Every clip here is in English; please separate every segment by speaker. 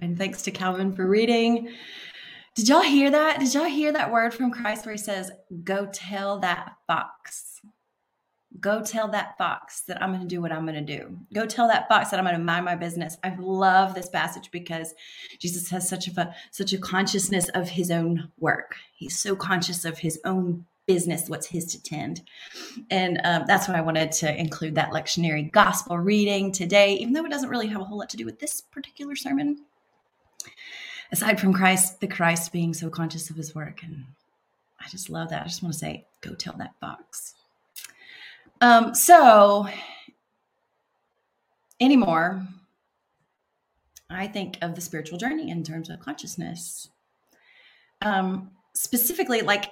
Speaker 1: And thanks to Calvin for reading. Did y'all hear that? Did y'all hear that word from Christ where he says, Go tell that fox? Go tell that fox that I'm going to do what I'm going to do. Go tell that fox that I'm going to mind my business. I love this passage because Jesus has such a such a consciousness of his own work. He's so conscious of his own business, what's his to tend. And um, that's why I wanted to include that lectionary gospel reading today, even though it doesn't really have a whole lot to do with this particular sermon. Aside from Christ, the Christ being so conscious of his work. And I just love that. I just want to say, go tell that fox. Um, so, anymore, I think of the spiritual journey in terms of consciousness. Um, specifically, like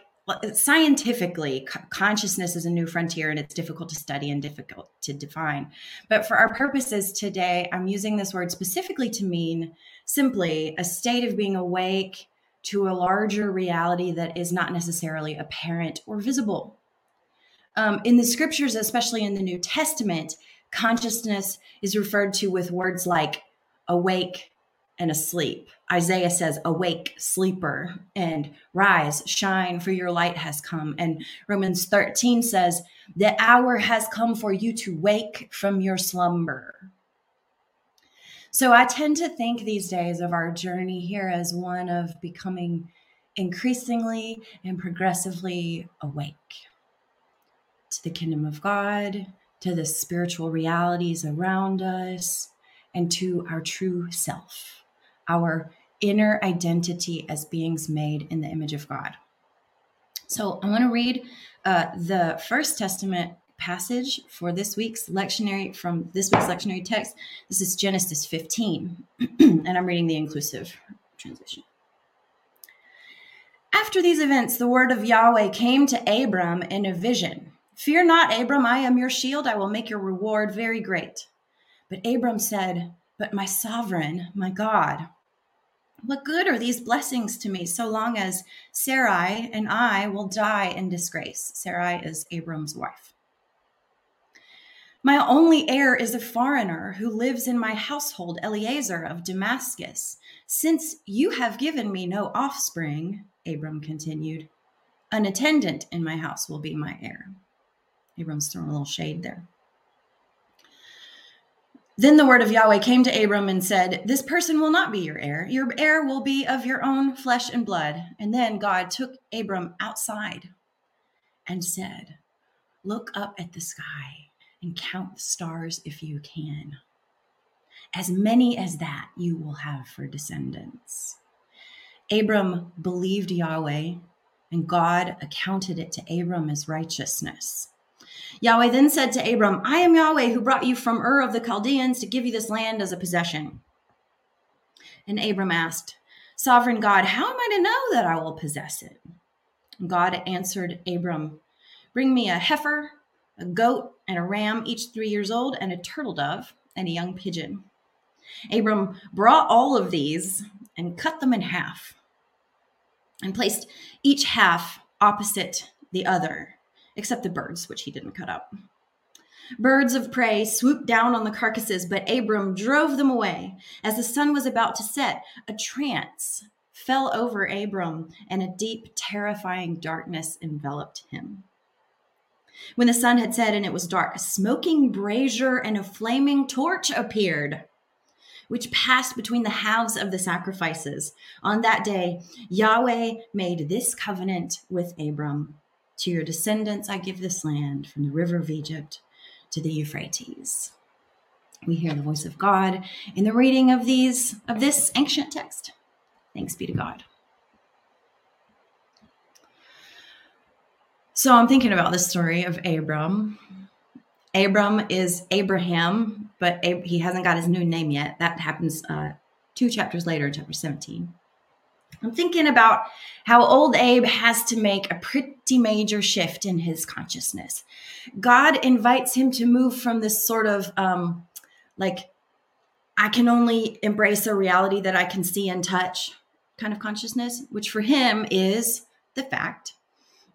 Speaker 1: scientifically consciousness is a new frontier and it's difficult to study and difficult to define. But for our purposes today i'm using this word specifically to mean simply a state of being awake to a larger reality that is not necessarily apparent or visible. Um, in the scriptures especially in the new testament consciousness is referred to with words like awake and asleep. Isaiah says, Awake, sleeper, and rise, shine, for your light has come. And Romans 13 says, The hour has come for you to wake from your slumber. So I tend to think these days of our journey here as one of becoming increasingly and progressively awake to the kingdom of God, to the spiritual realities around us, and to our true self our inner identity as beings made in the image of God. So I want to read uh, the First Testament passage for this week's lectionary from this week's lectionary text. This is Genesis 15, and I'm reading the inclusive translation. After these events, the word of Yahweh came to Abram in a vision. Fear not, Abram, I am your shield. I will make your reward very great. But Abram said, But my sovereign, my God, what good are these blessings to me so long as Sarai and I will die in disgrace? Sarai is Abram's wife. My only heir is a foreigner who lives in my household, Eliezer of Damascus. Since you have given me no offspring, Abram continued, an attendant in my house will be my heir. Abram's throwing a little shade there. Then the word of Yahweh came to Abram and said, This person will not be your heir. Your heir will be of your own flesh and blood. And then God took Abram outside and said, Look up at the sky and count the stars if you can. As many as that you will have for descendants. Abram believed Yahweh, and God accounted it to Abram as righteousness. Yahweh then said to Abram, I am Yahweh who brought you from Ur of the Chaldeans to give you this land as a possession. And Abram asked, Sovereign God, how am I to know that I will possess it? God answered Abram, Bring me a heifer, a goat, and a ram, each three years old, and a turtle dove, and a young pigeon. Abram brought all of these and cut them in half, and placed each half opposite the other except the birds, which he didn't cut up. Birds of prey swooped down on the carcasses, but Abram drove them away. As the sun was about to set, a trance fell over Abram, and a deep, terrifying darkness enveloped him. When the sun had set and it was dark, a smoking brazier and a flaming torch appeared, which passed between the halves of the sacrifices. On that day, Yahweh made this covenant with Abram to your descendants, I give this land from the river of Egypt to the Euphrates. We hear the voice of God in the reading of these of this ancient text. Thanks be to God. So I'm thinking about the story of Abram. Abram is Abraham, but he hasn't got his new name yet. That happens uh, two chapters later, chapter 17. I'm thinking about how old Abe has to make a pretty major shift in his consciousness. God invites him to move from this sort of um, like, I can only embrace a reality that I can see and touch kind of consciousness, which for him is the fact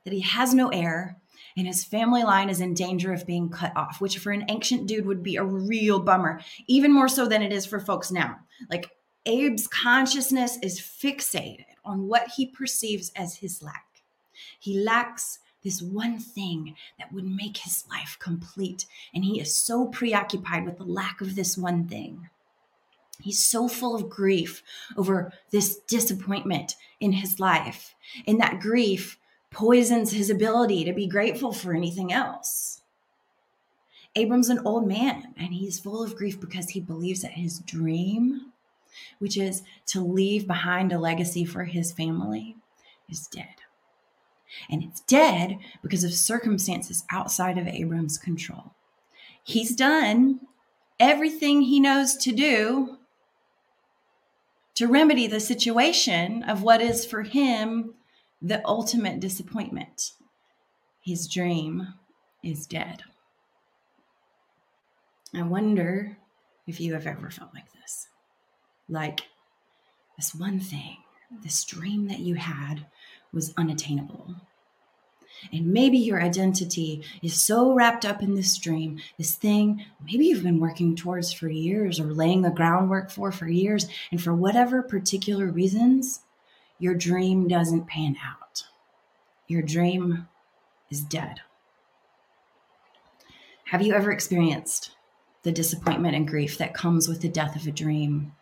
Speaker 1: that he has no heir and his family line is in danger of being cut off, which for an ancient dude would be a real bummer, even more so than it is for folks now. Like, Abe's consciousness is fixated on what he perceives as his lack. He lacks this one thing that would make his life complete. And he is so preoccupied with the lack of this one thing. He's so full of grief over this disappointment in his life. And that grief poisons his ability to be grateful for anything else. Abram's an old man and he's full of grief because he believes that his dream, which is to leave behind a legacy for his family, is dead. And it's dead because of circumstances outside of Abram's control. He's done everything he knows to do to remedy the situation of what is for him the ultimate disappointment. His dream is dead. I wonder if you have ever felt like this. Like this one thing, this dream that you had was unattainable. And maybe your identity is so wrapped up in this dream, this thing maybe you've been working towards for years or laying the groundwork for for years. And for whatever particular reasons, your dream doesn't pan out. Your dream is dead. Have you ever experienced the disappointment and grief that comes with the death of a dream?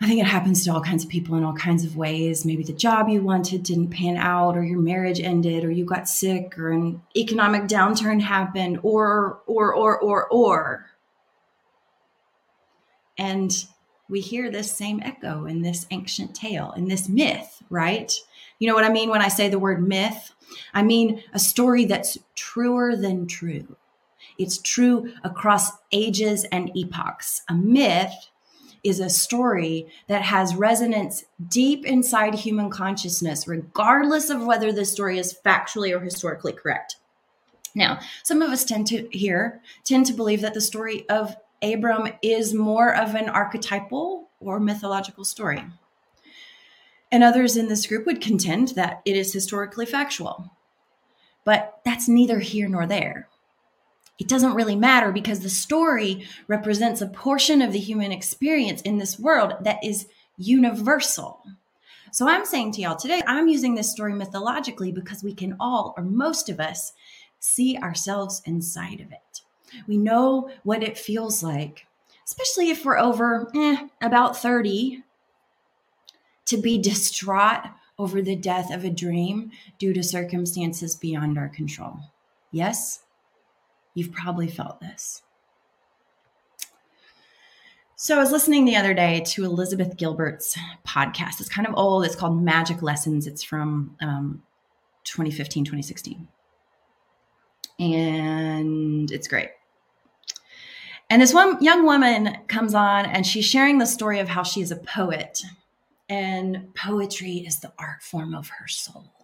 Speaker 1: I think it happens to all kinds of people in all kinds of ways. Maybe the job you wanted didn't pan out, or your marriage ended, or you got sick, or an economic downturn happened, or, or, or, or, or. And we hear this same echo in this ancient tale, in this myth, right? You know what I mean when I say the word myth? I mean a story that's truer than true. It's true across ages and epochs. A myth is a story that has resonance deep inside human consciousness, regardless of whether the story is factually or historically correct. Now, some of us tend to hear, tend to believe that the story of Abram is more of an archetypal or mythological story. And others in this group would contend that it is historically factual. But that's neither here nor there it doesn't really matter because the story represents a portion of the human experience in this world that is universal. So I'm saying to y'all today, I'm using this story mythologically because we can all, or most of us, see ourselves inside of it. We know what it feels like, especially if we're over eh, about 30, to be distraught over the death of a dream due to circumstances beyond our control. Yes? You've probably felt this. So I was listening the other day to Elizabeth Gilbert's podcast. It's kind of old. It's called Magic Lessons. It's from um, 2015, 2016. And it's great. And this one young woman comes on and she's sharing the story of how she is a poet. And poetry is the art form of her soul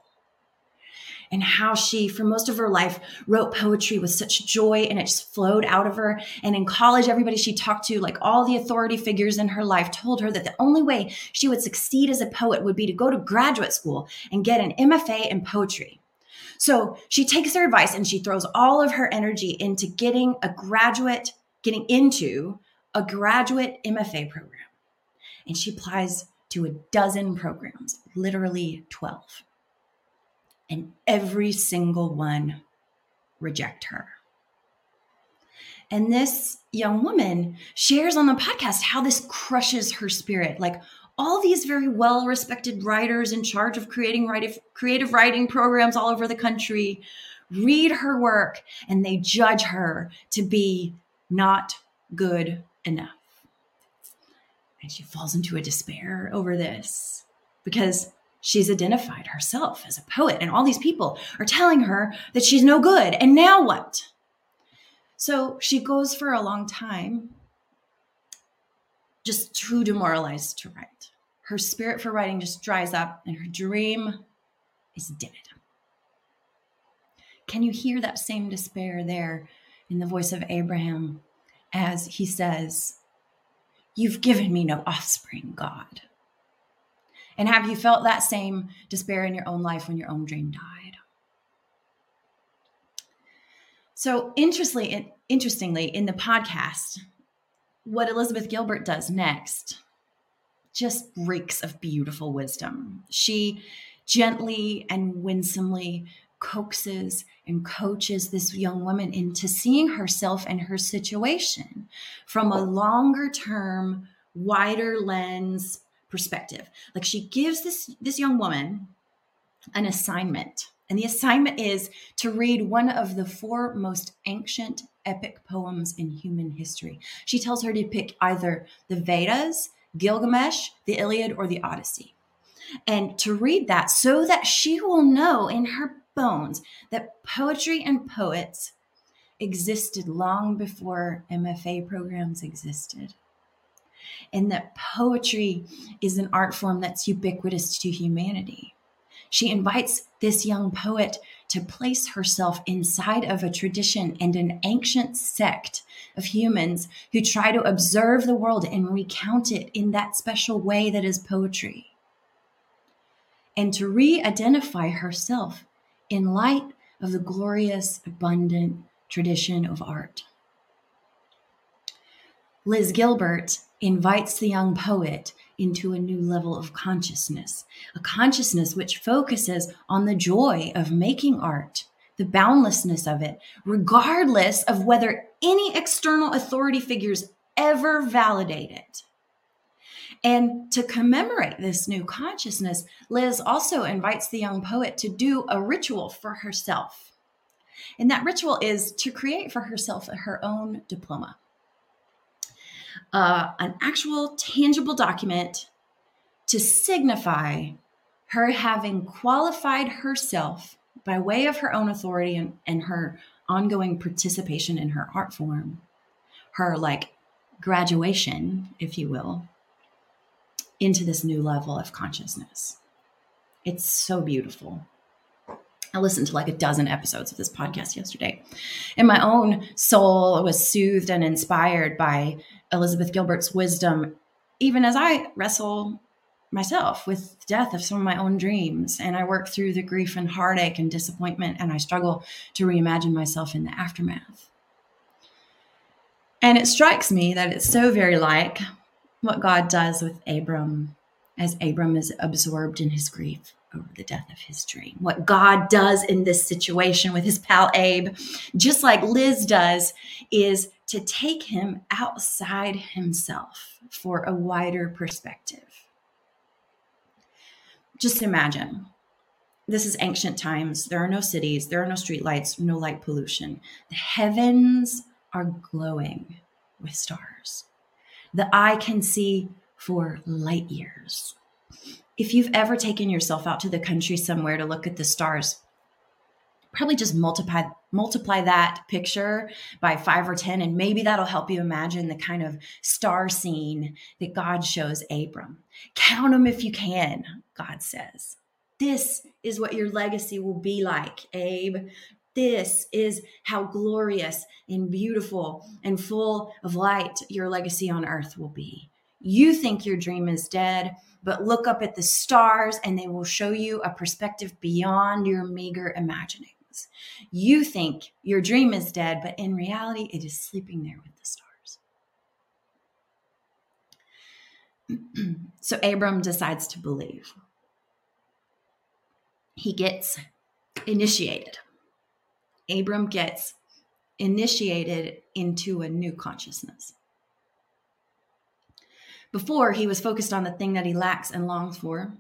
Speaker 1: and how she, for most of her life, wrote poetry with such joy and it just flowed out of her. And in college, everybody she talked to, like all the authority figures in her life, told her that the only way she would succeed as a poet would be to go to graduate school and get an MFA in poetry. So she takes their advice and she throws all of her energy into getting a graduate, getting into a graduate MFA program. And she applies to a dozen programs, literally 12 and every single one reject her. And this young woman shares on the podcast how this crushes her spirit. Like all these very well respected writers in charge of creating creative writing programs all over the country read her work and they judge her to be not good enough. And she falls into a despair over this because she's identified herself as a poet, and all these people are telling her that she's no good. And now what? So she goes for a long time just too demoralized to write. Her spirit for writing just dries up, and her dream is dead. Can you hear that same despair there in the voice of Abraham as he says, You've given me no offspring, God. And have you felt that same despair in your own life when your own dream died? So, interestingly, interestingly, in the podcast, what Elizabeth Gilbert does next just reeks of beautiful wisdom. She gently and winsomely coaxes and coaches this young woman into seeing herself and her situation from a longer term, wider lens perspective. Like she gives this this young woman an assignment. And the assignment is to read one of the four most ancient epic poems in human history. She tells her to pick either the Vedas, Gilgamesh, the Iliad, or the Odyssey. And to read that so that she will know in her bones that poetry and poets existed long before MFA programs existed. And that poetry is an art form that's ubiquitous to humanity. She invites this young poet to place herself inside of a tradition and an ancient sect of humans who try to observe the world and recount it in that special way that is poetry. And to re identify herself in light of the glorious, abundant tradition of art. Liz Gilbert invites the young poet into a new level of consciousness, a consciousness which focuses on the joy of making art, the boundlessness of it, regardless of whether any external authority figures ever validate it. And to commemorate this new consciousness, Liz also invites the young poet to do a ritual for herself. And that ritual is to create for herself her own diploma. Uh, an actual tangible document to signify her having qualified herself by way of her own authority and, and her ongoing participation in her art form, her like graduation, if you will, into this new level of consciousness. It's so beautiful. I listened to like a dozen episodes of this podcast yesterday, and my own soul was soothed and inspired by Elizabeth Gilbert's wisdom, even as I wrestle myself with death of some of my own dreams. And I work through the grief and heartache and disappointment, and I struggle to reimagine myself in the aftermath. And it strikes me that it's so very like what God does with Abram as Abram is absorbed in his grief over the death of his dream. What God does in this situation with his pal Abe, just like Liz does, is to take him outside himself for a wider perspective. Just imagine this is ancient times. There are no cities, there are no streetlights, no light pollution. The heavens are glowing with stars the eye can see for light years. If you've ever taken yourself out to the country somewhere to look at the stars, probably just multiply multiply that picture by 5 or 10 and maybe that'll help you imagine the kind of star scene that God shows Abram. Count them if you can, God says. This is what your legacy will be like, Abe. This is how glorious and beautiful and full of light your legacy on earth will be. You think your dream is dead, but look up at the stars and they will show you a perspective beyond your meager imaginings. You think your dream is dead, but in reality, it is sleeping there with the stars. so Abram decides to believe. He gets initiated. Abram gets initiated into a new consciousness. Before, he was focused on the thing that he lacks and longs for.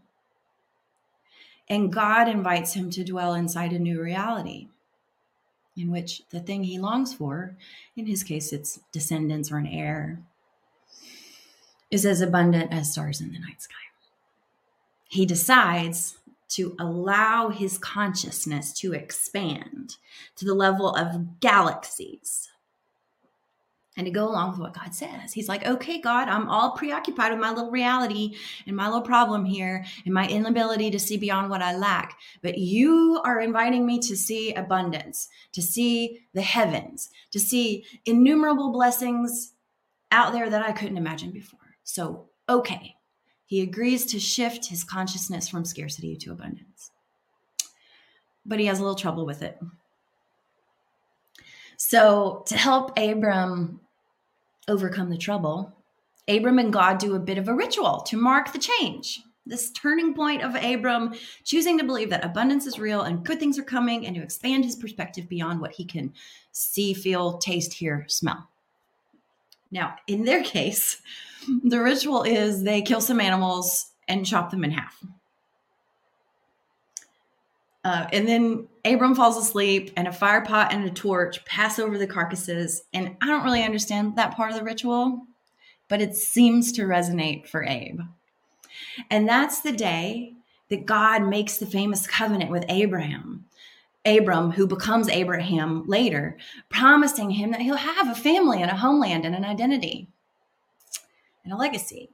Speaker 1: And God invites him to dwell inside a new reality in which the thing he longs for, in his case, it's descendants or an heir, is as abundant as stars in the night sky. He decides to allow his consciousness to expand to the level of galaxies and to go along with what God says. He's like, okay, God, I'm all preoccupied with my little reality and my little problem here and my inability to see beyond what I lack. But you are inviting me to see abundance, to see the heavens, to see innumerable blessings out there that I couldn't imagine before. So, okay, he agrees to shift his consciousness from scarcity to abundance. But he has a little trouble with it. So, to help Abram overcome the trouble, Abram and God do a bit of a ritual to mark the change. This turning point of Abram choosing to believe that abundance is real and good things are coming and to expand his perspective beyond what he can see, feel, taste, hear, smell. Now, in their case, the ritual is they kill some animals and chop them in half. Uh, and then Abram falls asleep, and a fire pot and a torch pass over the carcasses. And I don't really understand that part of the ritual, but it seems to resonate for Abe. And that's the day that God makes the famous covenant with Abraham. Abram, who becomes Abraham later, promising him that he'll have a family and a homeland and an identity and a legacy.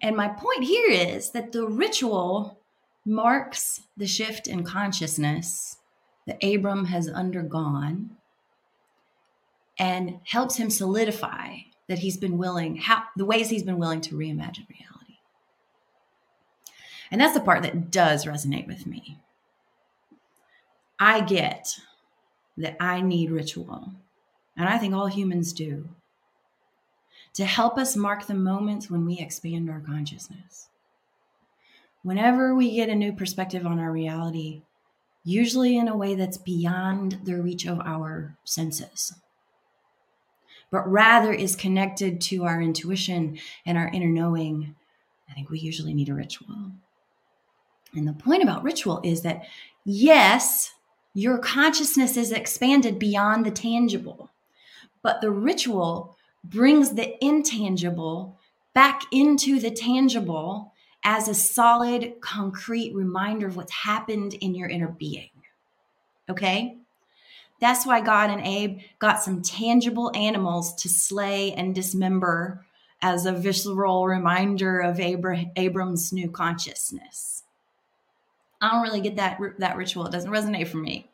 Speaker 1: And my point here is that the ritual marks the shift in consciousness that Abram has undergone and helps him solidify that he's been willing, how the ways he's been willing to reimagine reality. And that's the part that does resonate with me. I get that I need ritual, and I think all humans do, to help us mark the moments when we expand our consciousness whenever we get a new perspective on our reality, usually in a way that's beyond the reach of our senses, but rather is connected to our intuition and our inner knowing, I think we usually need a ritual. And the point about ritual is that, yes, your consciousness is expanded beyond the tangible, but the ritual brings the intangible back into the tangible as a solid, concrete reminder of what's happened in your inner being. Okay? That's why God and Abe got some tangible animals to slay and dismember as a visceral reminder of Abra- Abram's new consciousness. I don't really get that that ritual. It doesn't resonate for me.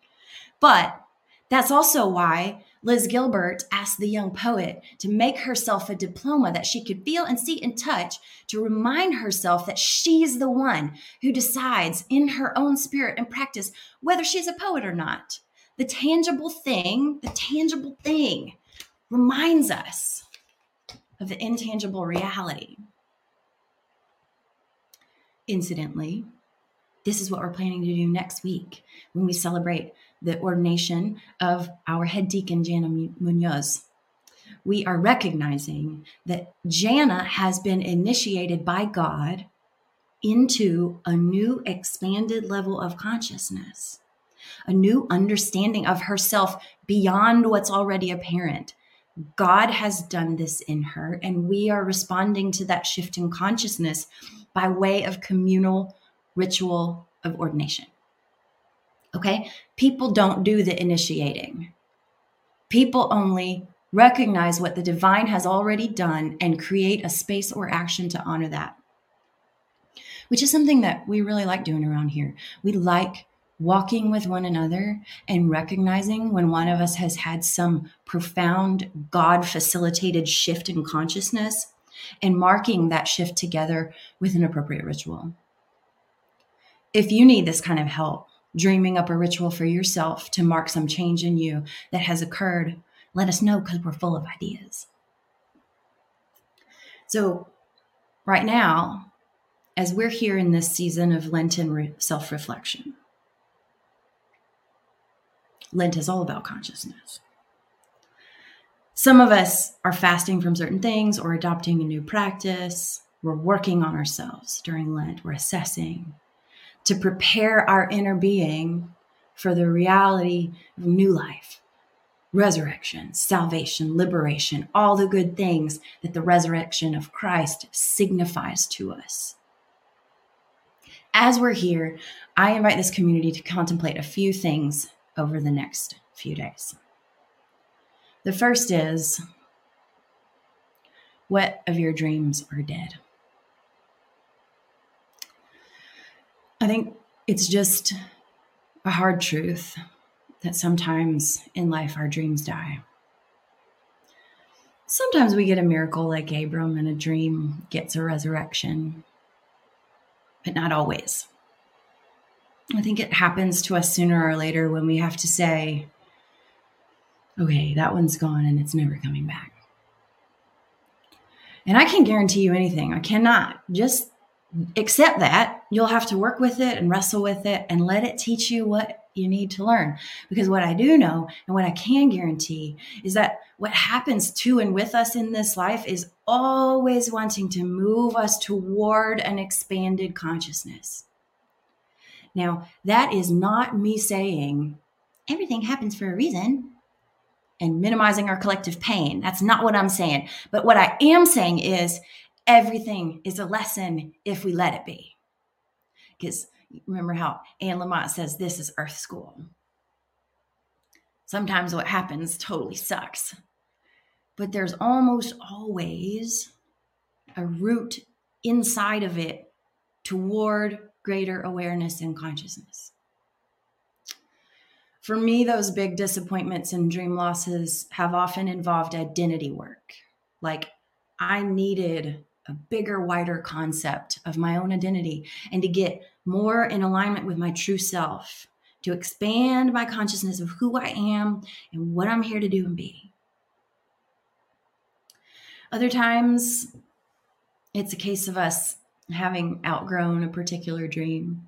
Speaker 1: But that's also why Liz Gilbert asked the young poet to make herself a diploma that she could feel and see and touch to remind herself that she's the one who decides in her own spirit and practice whether she's a poet or not. The tangible thing, the tangible thing reminds us of the intangible reality. Incidentally, this is what we're planning to do next week when we celebrate the ordination of our head deacon, Jana Munoz. We are recognizing that Jana has been initiated by God into a new expanded level of consciousness, a new understanding of herself beyond what's already apparent. God has done this in her, and we are responding to that shift in consciousness by way of communal ritual of ordination. Okay? People don't do the initiating. People only recognize what the divine has already done and create a space or action to honor that, which is something that we really like doing around here. We like walking with one another and recognizing when one of us has had some profound God facilitated shift in consciousness and marking that shift together with an appropriate ritual. If you need this kind of help, dreaming up a ritual for yourself to mark some change in you that has occurred, let us know because we're full of ideas. So, right now, as we're here in this season of Lenten re- self reflection, Lent is all about consciousness. Some of us are fasting from certain things or adopting a new practice. We're working on ourselves during Lent. We're assessing, to prepare our inner being for the reality of new life, resurrection, salvation, liberation, all the good things that the resurrection of Christ signifies to us. As we're here, I invite this community to contemplate a few things over the next few days. The first is what of your dreams are dead? I think it's just a hard truth that sometimes in life our dreams die. Sometimes we get a miracle like Abram and a dream gets a resurrection, but not always. I think it happens to us sooner or later when we have to say, okay, that one's gone and it's never coming back. And I can't guarantee you anything. I cannot. Just accept that. You'll have to work with it and wrestle with it and let it teach you what you need to learn. Because what I do know and what I can guarantee is that what happens to and with us in this life is always wanting to move us toward an expanded consciousness. Now, that is not me saying everything happens for a reason and minimizing our collective pain. That's not what I'm saying. But what I am saying is everything is a lesson if we let it be. Because remember how Anne Lamott says this is Earth School. Sometimes what happens totally sucks, but there's almost always a route inside of it toward greater awareness and consciousness. For me, those big disappointments and dream losses have often involved identity work. Like, I needed a bigger, wider concept of my own identity and to get more in alignment with my true self, to expand my consciousness of who I am and what I'm here to do and be. Other times, it's a case of us having outgrown a particular dream.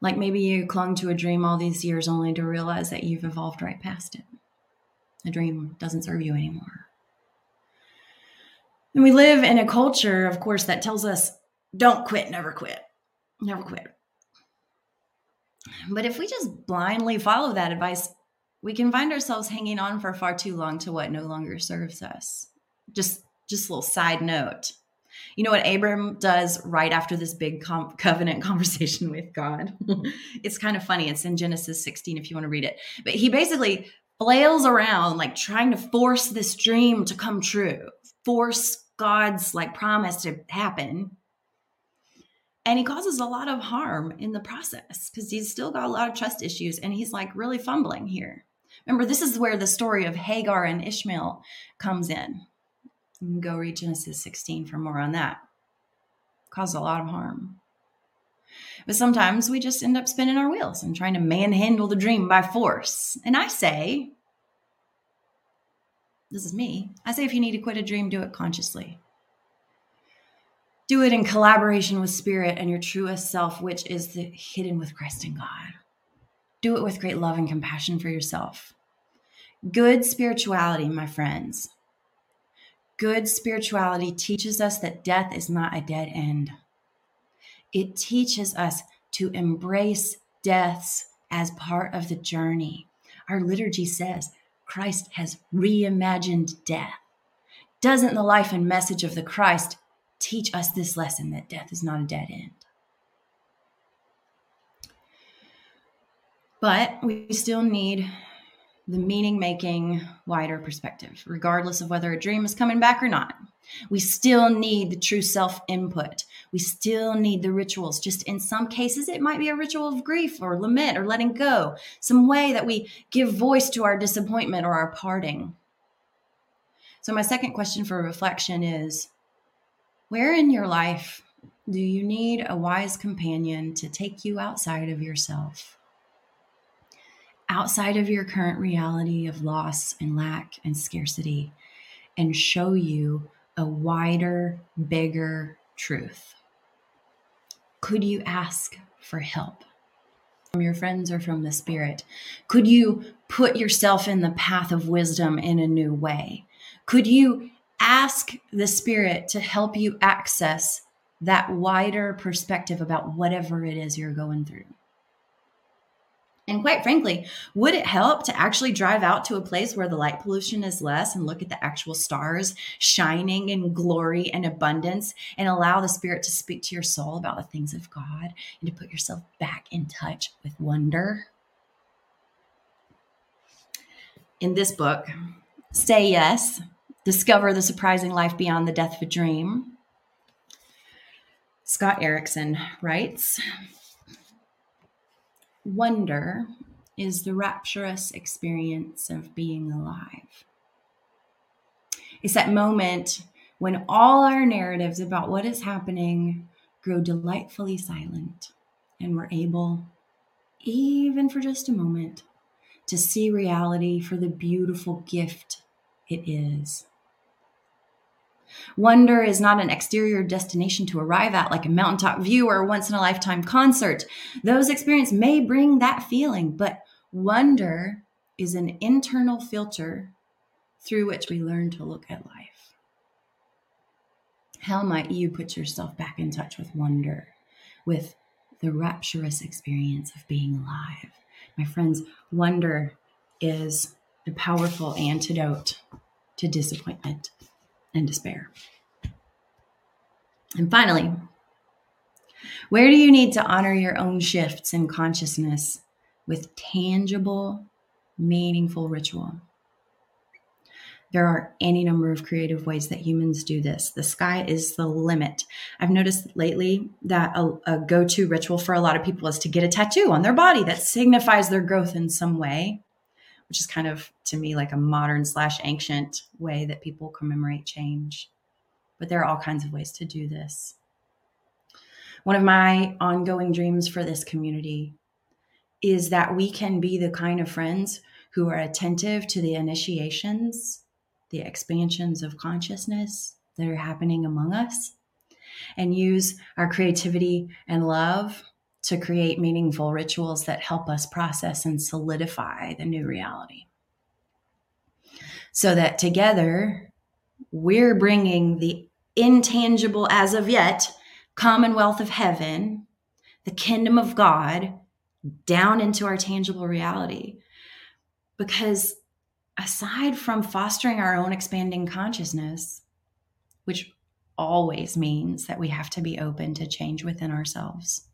Speaker 1: Like maybe you clung to a dream all these years only to realize that you've evolved right past it. The dream doesn't serve you anymore. And we live in a culture, of course, that tells us don't quit, never quit, never quit. But if we just blindly follow that advice, we can find ourselves hanging on for far too long to what no longer serves us. Just just a little side note. You know what Abram does right after this big com- covenant conversation with God? it's kind of funny. It's in Genesis 16 if you want to read it. But he basically flails around like trying to force this dream to come true, force God's like promise to happen. And he causes a lot of harm in the process because he's still got a lot of trust issues and he's like really fumbling here. Remember, this is where the story of Hagar and Ishmael comes in. You can go read Genesis 16 for more on that. Caused a lot of harm. But sometimes we just end up spinning our wheels and trying to manhandle the dream by force. And I say, this is me. I say if you need to quit a dream, do it consciously. Do it in collaboration with spirit and your truest self, which is the hidden with Christ and God. Do it with great love and compassion for yourself. Good spirituality, my friends. Good spirituality teaches us that death is not a dead end. It teaches us to embrace deaths as part of the journey. Our liturgy says Christ has reimagined death. Doesn't the life and message of the Christ teach us this lesson that death is not a dead end? But we still need the meaning making wider perspective, regardless of whether a dream is coming back or not. We still need the true self input. We still need the rituals. Just in some cases, it might be a ritual of grief or lament or letting go, some way that we give voice to our disappointment or our parting. So, my second question for reflection is Where in your life do you need a wise companion to take you outside of yourself? Outside of your current reality of loss and lack and scarcity, and show you a wider, bigger truth? Could you ask for help from your friends or from the Spirit? Could you put yourself in the path of wisdom in a new way? Could you ask the Spirit to help you access that wider perspective about whatever it is you're going through? And quite frankly, would it help to actually drive out to a place where the light pollution is less and look at the actual stars shining in glory and abundance and allow the Spirit to speak to your soul about the things of God and to put yourself back in touch with wonder? In this book, Say Yes Discover the Surprising Life Beyond the Death of a Dream, Scott Erickson writes, Wonder is the rapturous experience of being alive. It's that moment when all our narratives about what is happening grow delightfully silent and we're able, even for just a moment, to see reality for the beautiful gift it is. Wonder is not an exterior destination to arrive at, like a mountaintop view or a once in a lifetime concert. Those experiences may bring that feeling, but wonder is an internal filter through which we learn to look at life. How might you put yourself back in touch with wonder, with the rapturous experience of being alive? My friends, wonder is a powerful antidote to disappointment and despair. And finally, where do you need to honor your own shifts in consciousness with tangible, meaningful ritual? There are any number of creative ways that humans do this. The sky is the limit. I've noticed lately that a, a go to ritual for a lot of people is to get a tattoo on their body that signifies their growth in some way which is kind of to me like a modern slash ancient way that people commemorate change. But there are all kinds of ways to do this. One of my ongoing dreams for this community is that we can be the kind of friends who are attentive to the initiations, the expansions of consciousness that are happening among us, and use our creativity and love to create meaningful rituals that help us process and solidify the new reality. So that together, we're bringing the intangible, as of yet, commonwealth of heaven, the kingdom of God, down into our tangible reality. Because aside from fostering our own expanding consciousness, which always means that we have to be open to change within ourselves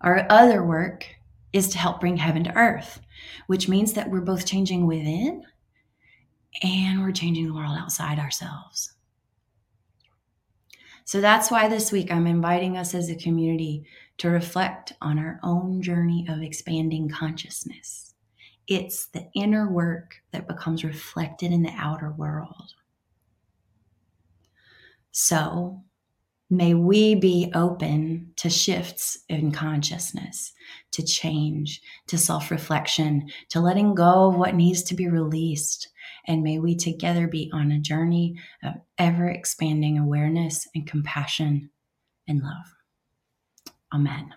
Speaker 1: our other work is to help bring heaven to earth, which means that we're both changing within and we're changing the world outside ourselves. So that's why this week I'm inviting us as a community to reflect on our own journey of expanding consciousness. It's the inner work that becomes reflected in the outer world. So May we be open to shifts in consciousness, to change, to self reflection, to letting go of what needs to be released. And may we together be on a journey of ever expanding awareness and compassion and love. Amen.